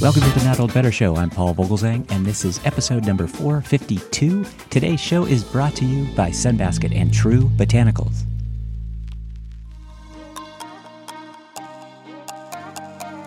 Welcome to the Not Old Better Show. I'm Paul Vogelzang, and this is episode number 452. Today's show is brought to you by Sunbasket and True Botanicals.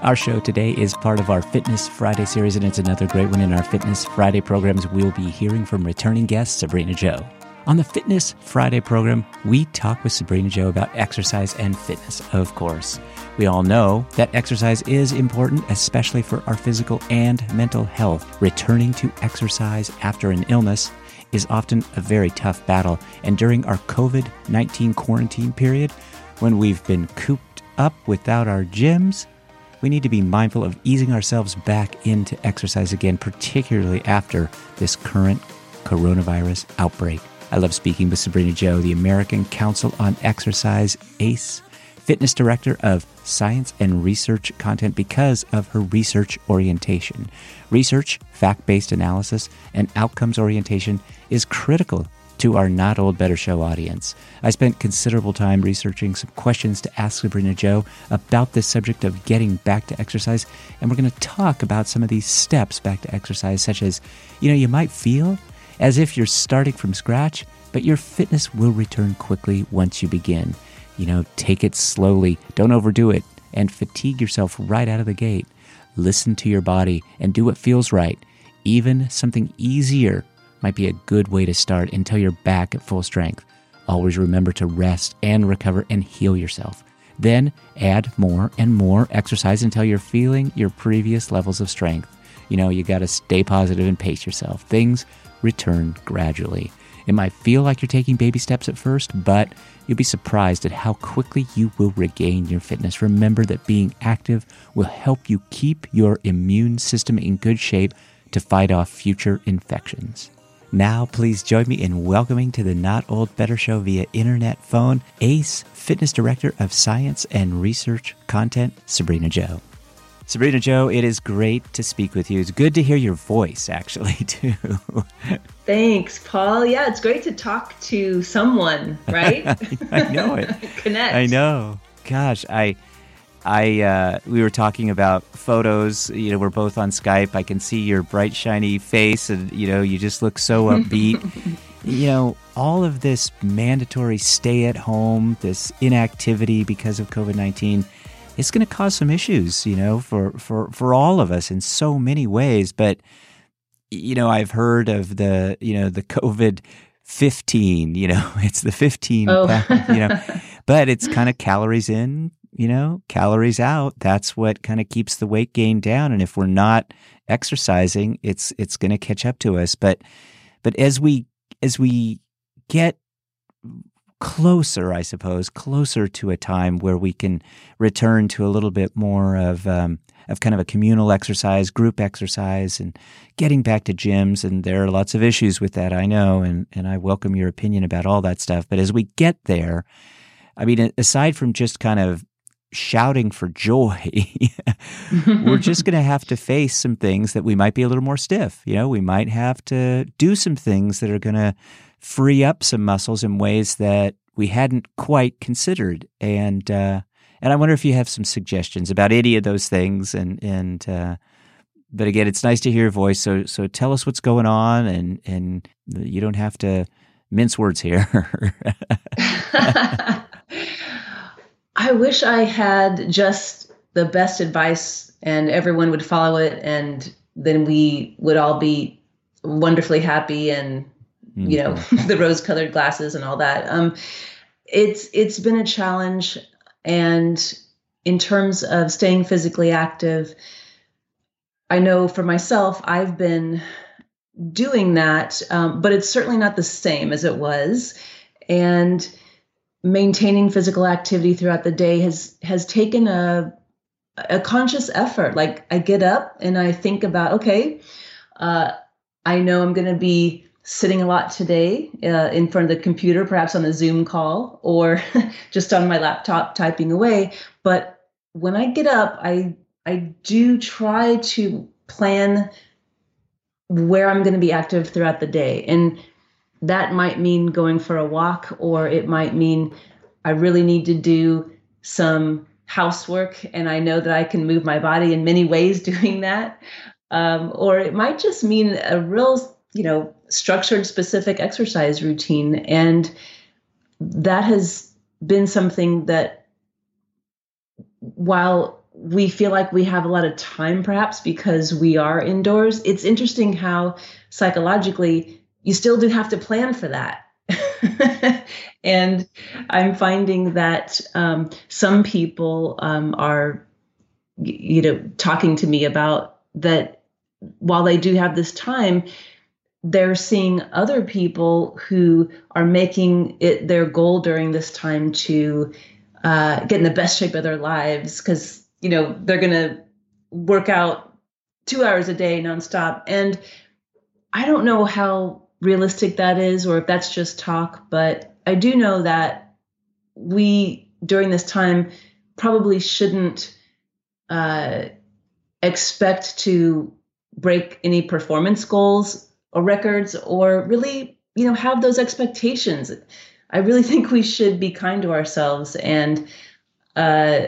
Our show today is part of our Fitness Friday series, and it's another great one. In our Fitness Friday programs, we'll be hearing from returning guest Sabrena Jo. On the Fitness Friday program, we talk with Sabrena Jo about exercise and fitness, of course. We all know that exercise is important, especially for our physical and mental health. Returning to exercise after an illness is often a very tough battle. And during our COVID 19 quarantine period, when we've been cooped up without our gyms, we need to be mindful of easing ourselves back into exercise again, particularly after this current coronavirus outbreak. I love speaking with Sabrena Jo, the American Council on Exercise ACE, fitness director of science and research content because of her research orientation. Research, fact based analysis, and outcomes orientation is critical to our Not Old Better Show audience. I spent considerable time researching some questions to ask Sabrena Jo about this subject of getting back to exercise, and we're going to talk about some of these steps back to exercise, such as, you know, you might feel as if you're starting from scratch, but your fitness will return quickly once you begin. You know, take it slowly, don't overdo it, and fatigue yourself right out of the gate. Listen to your body and do what feels right. Even something easier might be a good way to start until you're back at full strength. Always remember to rest and recover and heal yourself. Then add more and more exercise until you're feeling your previous levels of strength. You know, you got to stay positive and pace yourself. Things return gradually. It might feel like you're taking baby steps at first, but you'll be surprised at how quickly you will regain your fitness. Remember that being active will help you keep your immune system in good shape to fight off future infections. Now, please join me in welcoming to the Not Old Better Show via internet phone ACE Fitness Director of Science and Research Content, Sabrena Jo. Sabrena Jo, it is great to speak with you. It's good to hear your voice, actually, too. Thanks, Paul. Yeah, it's great to talk to someone, right? I know it. Connect. I know. Gosh, I, I, uh, we were talking about photos. You know, we're both on Skype. I can see your bright, shiny face, and you know, you just look so upbeat. you know, all of this mandatory stay at home, this inactivity because of COVID nineteen it's going to cause some issues, you know, for, for, for all of us in so many ways. But, you know, I've heard of the, you know, the COVID 15, you know, it's the 15, Oh. pound, you know, but it's kind of calories in, you know, calories out. That's what kind of keeps the weight gain down. And if we're not exercising, it's, it's going to catch up to us. But, but as we, as we get closer, I suppose, closer to a time where we can return to a little bit more of um, of kind of a communal exercise, group exercise, and getting back to gyms. And there are lots of issues with that, I know, and and I welcome your opinion about all that stuff. But as we get there, I mean, aside from just kind of shouting for joy, we're just going to have to face some things that we might be a little more stiff. You know, we might have to do some things that are going to free up some muscles in ways that we hadn't quite considered. And uh, and I wonder if you have some suggestions about any of those things. And and uh, but again, it's nice to hear your voice. So so tell us what's going on, and and you don't have to mince words here. I wish I had just the best advice and everyone would follow it and then we would all be wonderfully happy and you know the rose colored glasses and all that. Um it's it's been a challenge. And in terms of staying physically active i know for myself i've been doing that um, but it's certainly not the same as it was. And maintaining physical activity throughout the day has has taken a a conscious effort. Like i get up and i think about okay uh, i know i'm going to be sitting a lot today uh, in front of the computer perhaps on a zoom call or just on my laptop typing away but when i get up i i do try to plan where i'm going to be active throughout the day and that might mean going for a walk or it might mean i really need to do some housework and I know that I can move my body in many ways doing that. Um, or it might just mean a real, you know, structured, specific exercise routine. And that has been something that, while we feel like we have a lot of time, perhaps because we are indoors, it's interesting how psychologically you still do have to plan for that. and I'm finding that um, some people um, are, you know, talking to me about that while they do have this time, they're seeing other people who are making it their goal during this time to uh, get in the best shape of their lives because, you know, they're going to work out two hours a day nonstop. And I don't know how realistic that is or if that's just talk, but I do know that we during this time probably shouldn't uh, expect to break any performance goals or records or really you know have those expectations i really think we should be kind to ourselves and uh,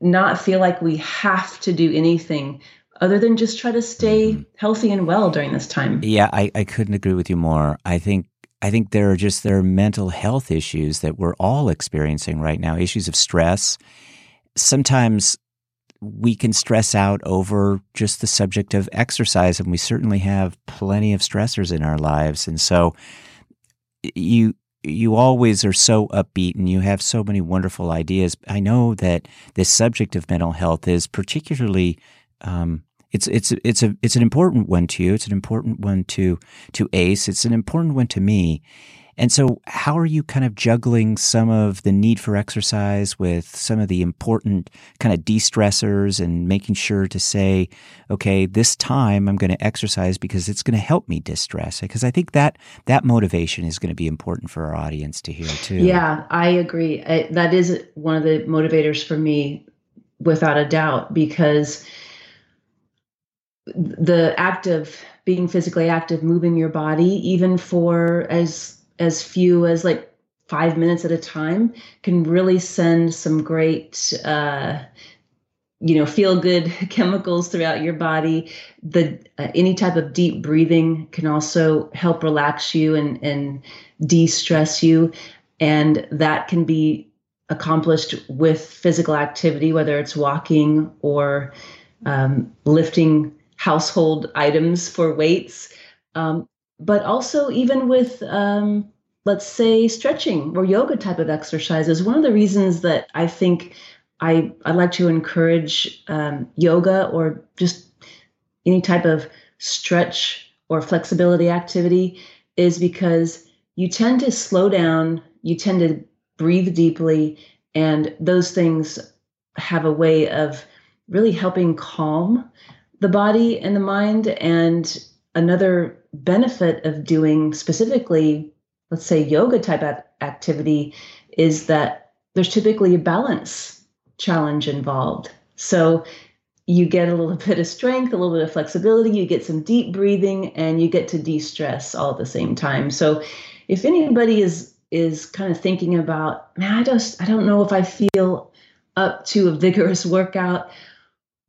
not feel like we have to do anything other than just try to stay mm-hmm. healthy and well during this time. Yeah, I, I couldn't agree with you more. I think I think there are just there are mental health issues that we're all experiencing right now, issues of stress. Sometimes we can stress out over just the subject of exercise and we certainly have plenty of stressors in our lives. And so you you always are so upbeat and you have so many wonderful ideas. I know that this subject of mental health is particularly um, it's it's it's a it's an important one to you. It's an important one to to Ace. It's an important one to me. And so, how are you kind of juggling some of the need for exercise with some of the important kind of de stressors and making sure to say, okay, this time I'm going to exercise because it's going to help me distress? Because I think that that motivation is going to be important for our audience to hear too. Yeah, I agree. I, that is one of the motivators for me, without a doubt, because the act of being physically active, moving your body, even for as as few as like five minutes at a time, can really send some great, uh, you know, feel good chemicals throughout your body. The uh, any type of deep breathing can also help relax you and and de stress you, and that can be accomplished with physical activity, whether it's walking or um, lifting household items for weights, um, but also even with, um, let's say, stretching or yoga type of exercises. One of the reasons that I think I, I like to encourage um, yoga or just any type of stretch or flexibility activity is because you tend to slow down, you tend to breathe deeply, and those things have a way of really helping calm the body and the mind. And another benefit of doing specifically, let's say, yoga type activity is that there's typically a balance challenge involved. So you get a little bit of strength, a little bit of flexibility, you get some deep breathing, and you get to de stress all at the same time. So if anybody is is kind of thinking about, man, I just I don't know if I feel up to a vigorous workout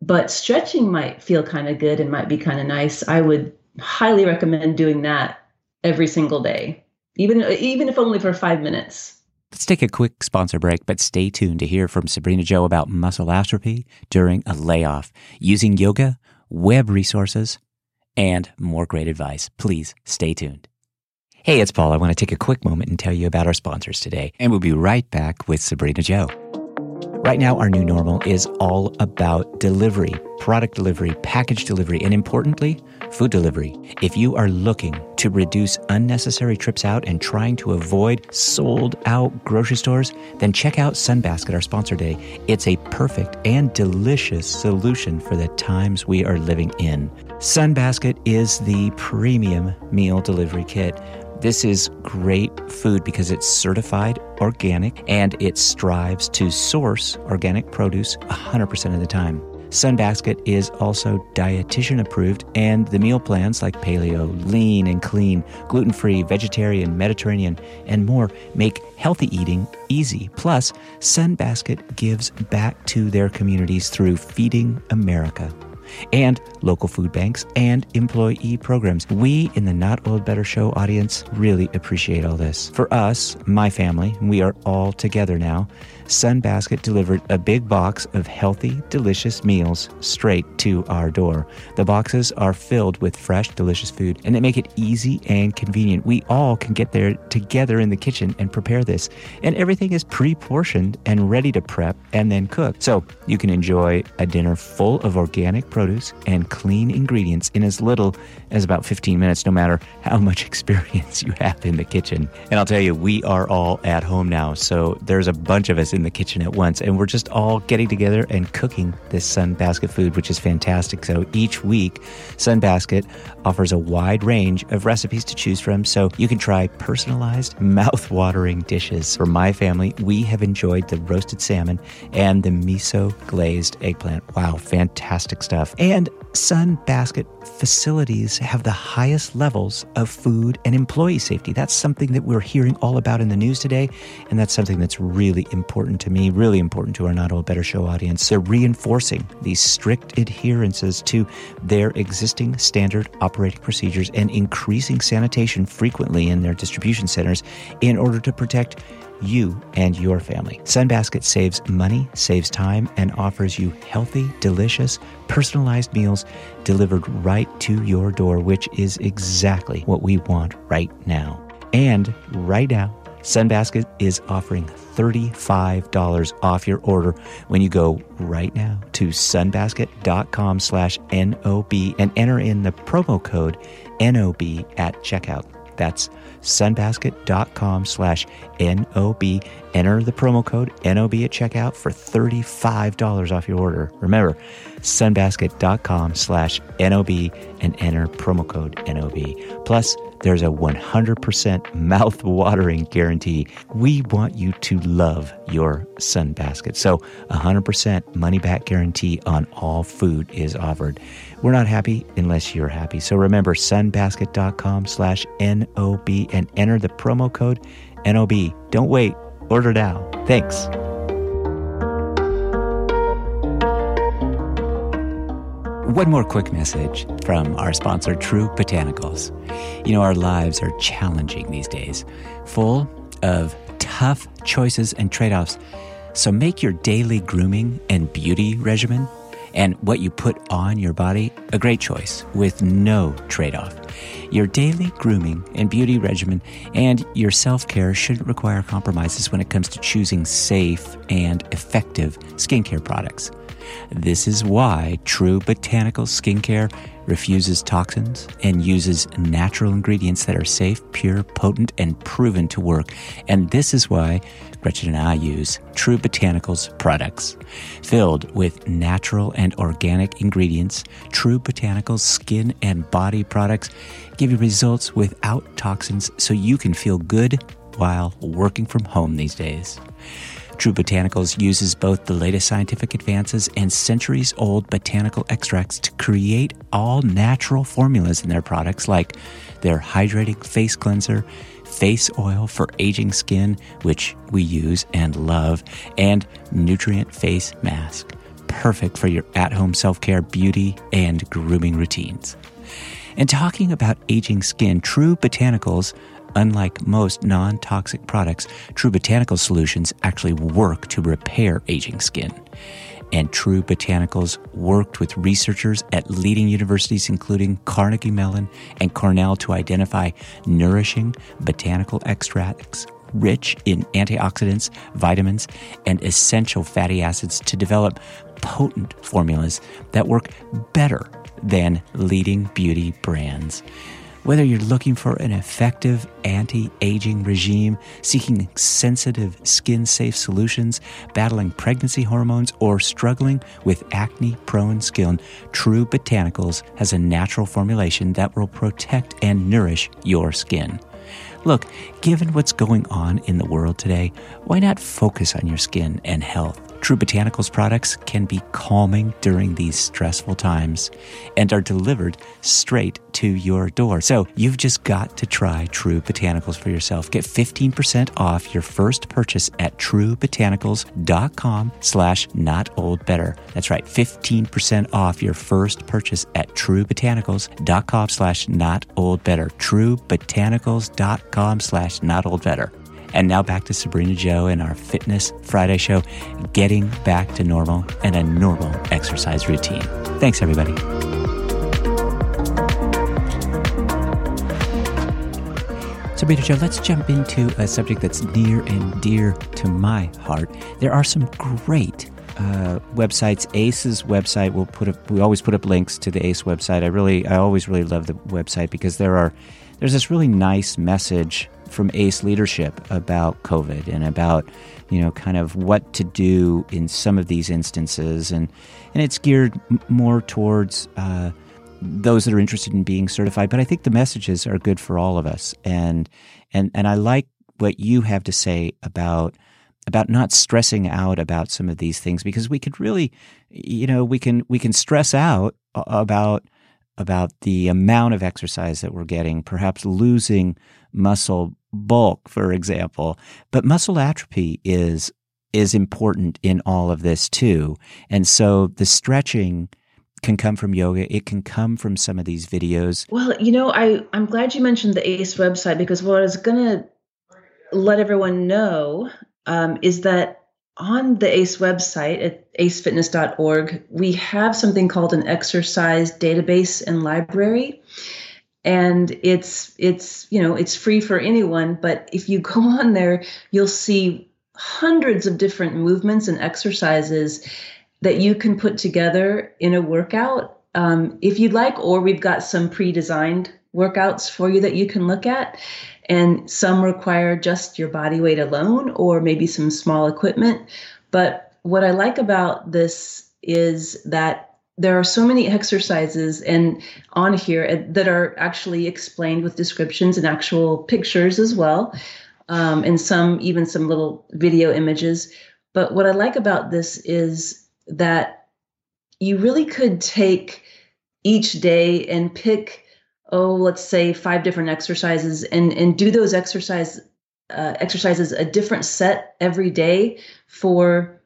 but stretching might feel kind of good and might be kind of nice. I would highly recommend doing that every single day, even even if only for five minutes. Let's take a quick sponsor break, but stay tuned to hear from Sabrena Jo about muscle atrophy during a layoff, using yoga, web resources, and more great advice. Please stay tuned. Hey, it's Paul. I want to take a quick moment and tell you about our sponsors today, and we'll be right back with Sabrena Jo. Right now, our new normal is all about delivery, product delivery, package delivery, and importantly, food delivery. If you are looking to reduce unnecessary trips out and trying to avoid sold out grocery stores, then check out Sunbasket, our sponsor day. It's a perfect and delicious solution for the times we are living in. Sunbasket is the premium meal delivery kit this is great food because it's certified organic and it strives to source organic produce 100% of the time. Sunbasket is also dietitian approved, and the meal plans like paleo, lean and clean, gluten free, vegetarian, Mediterranean, and more make healthy eating easy. Plus, Sunbasket gives back to their communities through Feeding America and local food banks and employee programs. We in the Not Old Better Show audience really appreciate all this. For us, my family, we are all together now. Sunbasket delivered a big box of healthy, delicious meals straight to our door. The boxes are filled with fresh, delicious food, and they make it easy and convenient. We all can get there together in the kitchen and prepare this. And everything is pre portioned and ready to prep and then cook. So you can enjoy a dinner full of organic produce and clean ingredients in as little as about 15 minutes, no matter how much experience you have in the kitchen. And I'll tell you, we are all at home now. So there's a bunch of us in the kitchen at once, and we're just all getting together and cooking this Sunbasket food, which is fantastic. So each week, Sunbasket offers a wide range of recipes to choose from, so you can try personalized, mouth-watering dishes. For my family, we have enjoyed the roasted salmon and the miso glazed eggplant. Wow, fantastic stuff! And Sunbasket facilities have the highest levels of food and employee safety. That's something that we're hearing all about in the news today, and that's something that's really important to me, really important to our Not Old Better Show audience. They're reinforcing these strict adherences to their existing standard operating procedures and increasing sanitation frequently in their distribution centers in order to protect you and your family. Sunbasket saves money, saves time, and offers you healthy, delicious, personalized meals delivered right to your door, which is exactly what we want right now. And right now, Sunbasket is offering $35 off your order when you go right now to sunbasket.com slash NOB and enter in the promo code NOB at checkout. That's sunbasket.com slash NOB. Enter the promo code NOB at checkout for $35 off your order. Remember, sunbasket.com slash NOB and enter promo code NOB. Plus, there's a 100% mouth-watering guarantee. We want you to love your Sunbasket. So, 100% money-back guarantee on all food is offered. We're not happy unless you're happy. So remember sunbasket.com slash NOB and enter the promo code NOB. Don't wait. Order now. Thanks. One more quick message from our sponsor, True Botanicals. You know, our lives are challenging these days, full of tough choices and trade offs. So make your daily grooming and beauty regimen and what you put on your body, a great choice with no trade off. Your daily grooming and beauty regimen and your self care shouldn't require compromises when it comes to choosing safe and effective skincare products. This is why True Botanical Skincare refuses toxins and uses natural ingredients that are safe, pure, potent, and proven to work. And this is why Gretchen and I use True Botanicals products. Filled with natural and organic ingredients, True Botanicals skin and body products give you results without toxins so you can feel good while working from home these days. True Botanicals uses both the latest scientific advances and centuries old botanical extracts to create all natural formulas in their products, like their hydrating face cleanser, face oil for aging skin, which we use and love, and nutrient face mask. Perfect for your at home self care, beauty, and grooming routines. And talking about aging skin, True Botanicals Unlike most non toxic products, True Botanical Solutions actually work to repair aging skin. And True Botanicals worked with researchers at leading universities, including Carnegie Mellon and Cornell, to identify nourishing botanical extracts rich in antioxidants, vitamins, and essential fatty acids to develop potent formulas that work better than leading beauty brands. Whether you're looking for an effective anti aging regime, seeking sensitive, skin safe solutions, battling pregnancy hormones, or struggling with acne prone skin, True Botanicals has a natural formulation that will protect and nourish your skin. Look, given what's going on in the world today, why not focus on your skin and health? True Botanicals products can be calming during these stressful times and are delivered straight to your door. So you've just got to try True Botanicals for yourself. Get 15% off your first purchase at truebotanicals.com slash not old better. That's right, 15% off your first purchase at truebotanicals.com slash not old better. truebotanicals.com slash not old better. And now back to Sabrena Jo and our Fitness Friday show, getting back to normal and a normal exercise routine. Thanks, everybody. Sabrena Jo, let's jump into a subject that's near and dear to my heart. There are some great uh, websites. ACE's website. We'll put up. We always put up links to the ACE website. I really, I always really love the website because there are, there's this really nice message from ACE leadership about COVID and about, you know, kind of what to do in some of these instances, and and it's geared more towards. Uh, those that are interested in being certified, but I think the messages are good for all of us, and and and I like what you have to say about about not stressing out about some of these things because we could really, you know, we can we can stress out about about the amount of exercise that we're getting, perhaps losing muscle bulk, for example. But muscle atrophy is is important in all of this too. And so the stretching can come from yoga. It can come from some of these videos. Well, you know, I I'm glad you mentioned the ACE website because what I was gonna let everyone know um, is that on the ACE website at acefitness.org, we have something called an exercise database and library. And it's it's you know it's free for anyone but if you go on there you'll see hundreds of different movements and exercises that you can put together in a workout. Um, if you'd like or we've got some pre-designed workouts for you that you can look at. And some require just your body weight alone or maybe some small equipment. But what i like about this is that there are so many exercises and on here that are actually explained with descriptions and actual pictures as well um, and some even some little video images. But what i like about this is that you really could take each day and pick oh let's say five different exercises and and do those exercise uh, exercises a different set every day for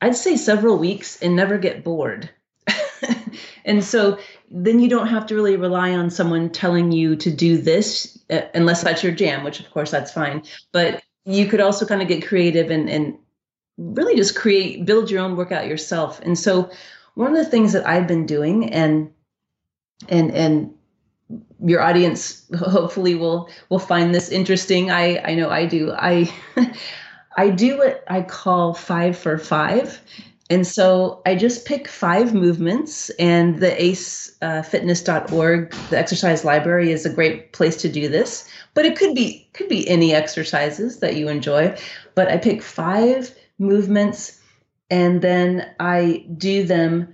i'd say several weeks and never get bored. And so then you don't have to really rely on someone telling you to do this uh, unless that's your jam which of course that's fine. But you could also kind of get creative and and really just create build your own workout yourself. And so one of the things that i've been doing and and and your audience hopefully will will find this interesting i i know i do i i do what i call five for five and so I just pick five movements, and the acefitness.org, uh, the exercise library, is a great place to do this. But it could be could be any exercises that you enjoy. But I pick five movements, and then I do them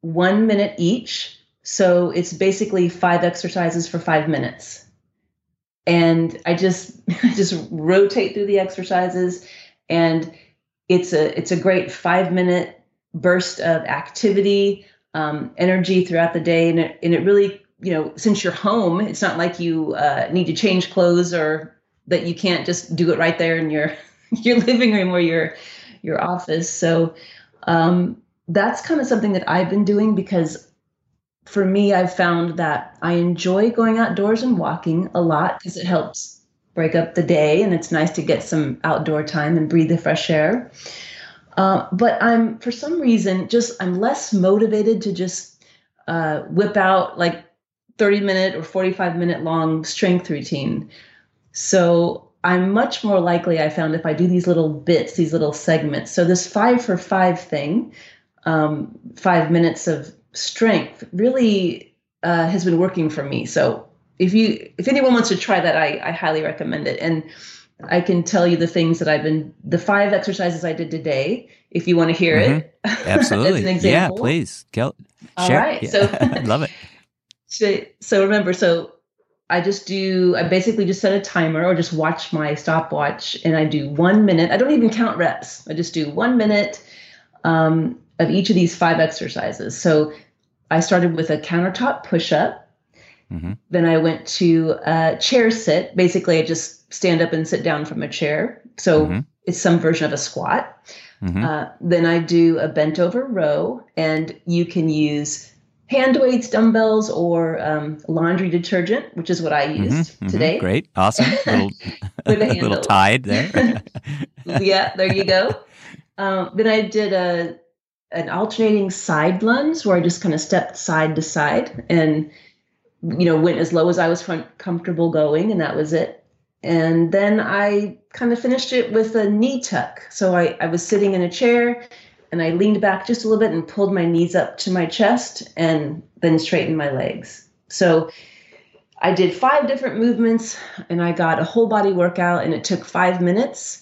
one minute each. So it's basically five exercises for five minutes, and I just I just rotate through the exercises and it's a it's a great five minute burst of activity, um, energy throughout the day, and it, and it really you know since you're home, it's not like you uh, need to change clothes or that you can't just do it right there in your your living room or your your office. So um, that's kind of something that I've been doing because for me, I've found that I enjoy going outdoors and walking a lot because it helps break up the day and it's nice to get some outdoor time and breathe the fresh air. Uh, but I'm for some reason just I'm less motivated to just uh, whip out like 30 minute or 45 minute long strength routine. So I'm much more likely I found if I do these little bits, these little segments. So this five for five thing, um, five minutes of strength, really uh, has been working for me. So if you if anyone wants to try that, I, I highly recommend it. And I can tell you the things that I've been the five exercises I did today. If you want to hear mm-hmm. it, absolutely, yeah, please, Kel- All right, yeah. so I love it. So, so remember, so I just do. I basically just set a timer or just watch my stopwatch, and I do one minute. I don't even count reps. I just do one minute um, of each of these five exercises. So I started with a countertop push up. Mm-hmm. Then I went to a chair sit. Basically, I just stand up and sit down from a chair. So mm-hmm. it's some version of a squat. Mm-hmm. Uh, then I do a bent over row, and you can use hand weights, dumbbells, or um, laundry detergent, which is what I mm-hmm, used mm-hmm, today. Great, awesome, little, little tied there. yeah, there you go. Um, then I did a an alternating side lunge where I just kind of stepped side to side and you know went as low as I was comfortable going, and that was it. And then I kind of finished it with a knee tuck. So I, I was sitting in a chair and I leaned back just a little bit and pulled my knees up to my chest and then straightened my legs. So I did five different movements and I got a whole body workout and it took five minutes.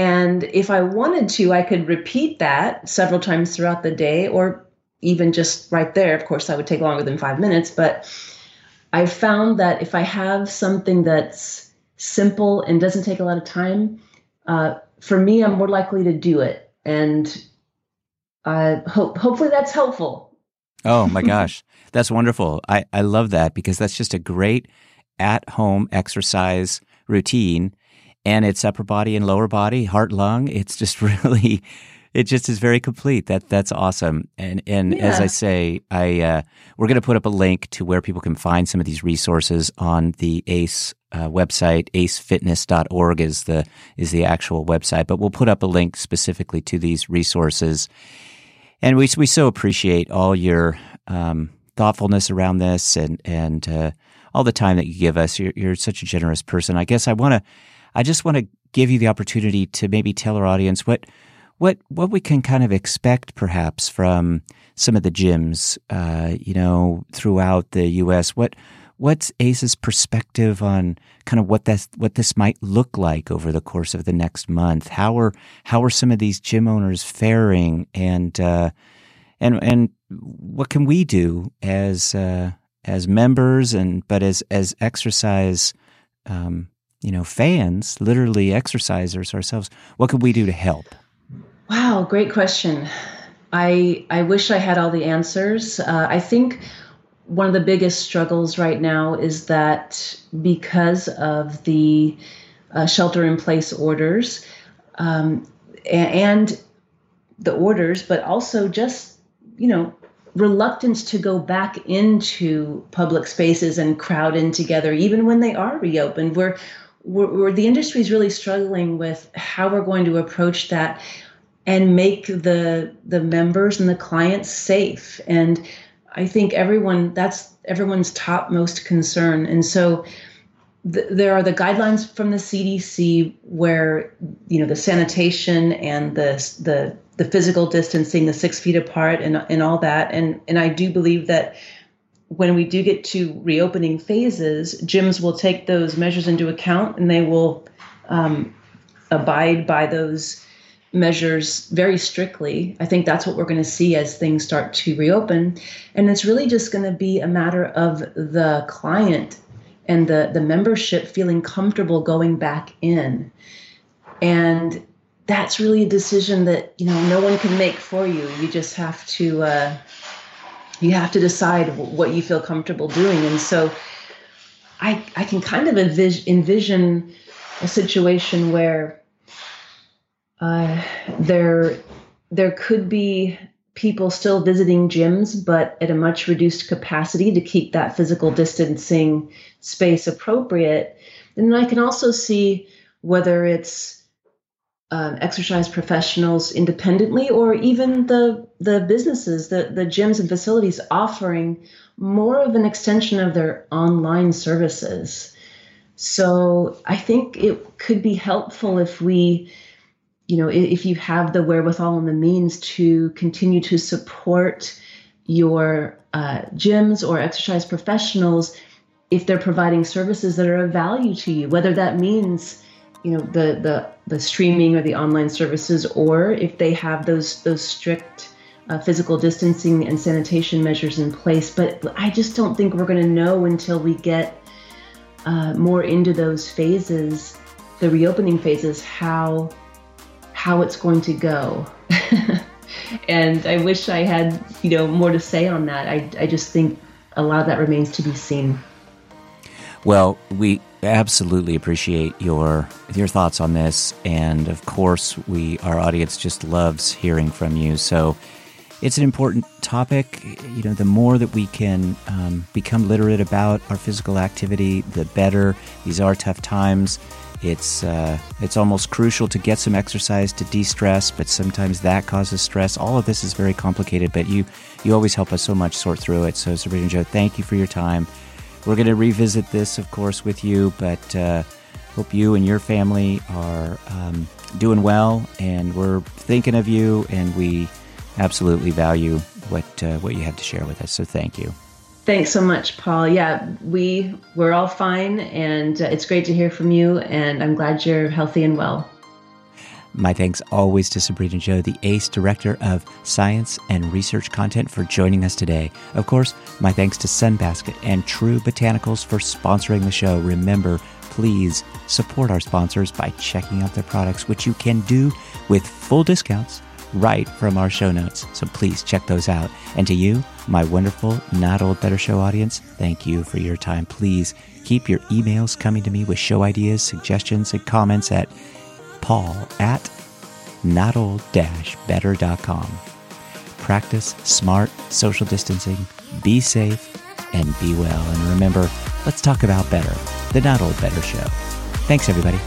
And if I wanted to, I could repeat that several times throughout the day or even just right there. Of course, that would take longer than five minutes. But I found that if I have something that's simple and doesn't take a lot of time, uh, for me, I'm more likely to do it. And I hope hopefully that's helpful. Oh my gosh, that's wonderful. I, I love that because that's just a great at home exercise routine. And it's upper body and lower body, heart, lung. It's just really, it just is very complete. That that's awesome. And and yeah. as I say, I uh, we're going to put up a link to where people can find some of these resources on the ACE uh, website. AceFitness.org is the is the actual website, but we'll put up a link specifically to these resources. And we we so appreciate all your um, thoughtfulness around this and and uh, all the time that you give us. You're, you're such a generous person. I guess I want to, I just want to give you the opportunity to maybe tell our audience what what what we can kind of expect perhaps from some of the gyms, uh, you know, throughout the U.S. What what's ACE's perspective on kind of what this what this might look like over the course of the next month? How are how are some of these gym owners faring, and uh, and and what can we do as uh, as members and but as as exercise um, you know fans, literally exercisers ourselves? What could we do to help? Wow, great question. I I wish I had all the answers. Uh, I think one of the biggest struggles right now is that because of the uh, shelter in place orders um, and the orders, but also just, you know, reluctance to go back into public spaces and crowd in together, even when they are reopened. We're, we're, we're the industry is really struggling with how we're going to approach that and make the the members and the clients safe and I think everyone that's everyone's topmost concern. And so th- there are the guidelines from the CDC where you know the sanitation and the the the physical distancing, the six feet apart, and and all that. And and I do believe that when we do get to reopening phases, gyms will take those measures into account and they will um, abide by those measures very strictly. I think that's what we're going to see as things start to reopen. And it's really just going to be a matter of the client and the, the membership feeling comfortable going back in. And that's really a decision that, you know, no one can make for you. You just have to, uh, you have to decide what you feel comfortable doing. And so I, I can kind of envision a situation where uh, there there could be people still visiting gyms, but at a much reduced capacity to keep that physical distancing space appropriate. And I can also see whether it's um, exercise professionals independently or even the the businesses, the the gyms and facilities offering more of an extension of their online services. So I think it could be helpful if we you know, if you have the wherewithal and the means to continue to support your uh, gyms or exercise professionals if they're providing services that are of value to you, whether that means you know the the the streaming or the online services, or if they have those those strict uh, physical distancing and sanitation measures in place. But I just don't think we're going to know until we get uh, more into those phases, the reopening phases, how how it's going to go. and I wish I had, you know, more to say on that. I, I just think a lot of that remains to be seen. Well, we absolutely appreciate your your thoughts on this, and of course, we our audience just loves hearing from you. So it's an important topic. You know, the more that we can um, become literate about our physical activity, the better. These are tough times. It's uh, it's almost crucial to get some exercise to de-stress, but sometimes that causes stress. All of this is very complicated, but you you always help us so much sort through it. So Sabrena Jo, thank you for your time. We're going to revisit this, of course, with you, but uh, hope you and your family are um, doing well, and we're thinking of you, and we absolutely value what uh, what you have to share with us. So thank you. Thanks so much, Paul. Yeah, we we're all fine, and uh, it's great to hear from you. And I'm glad you're healthy and well. My thanks always to Sabrena Jo, the ACE Director of Science and Research Content, for joining us today. Of course, my thanks to Sunbasket and True Botanicals for sponsoring the show. Remember, please support our sponsors by checking out their products, which you can do with full discounts right from our show notes. So please check those out. And to you, my wonderful Not Old Better Show audience, thank you for your time. Please keep your emails coming to me with show ideas, suggestions, and comments at paul at notold-better.com. Practice smart social distancing, be safe, and be well. And remember, let's talk about better. The Not Old Better Show. Thanks, everybody.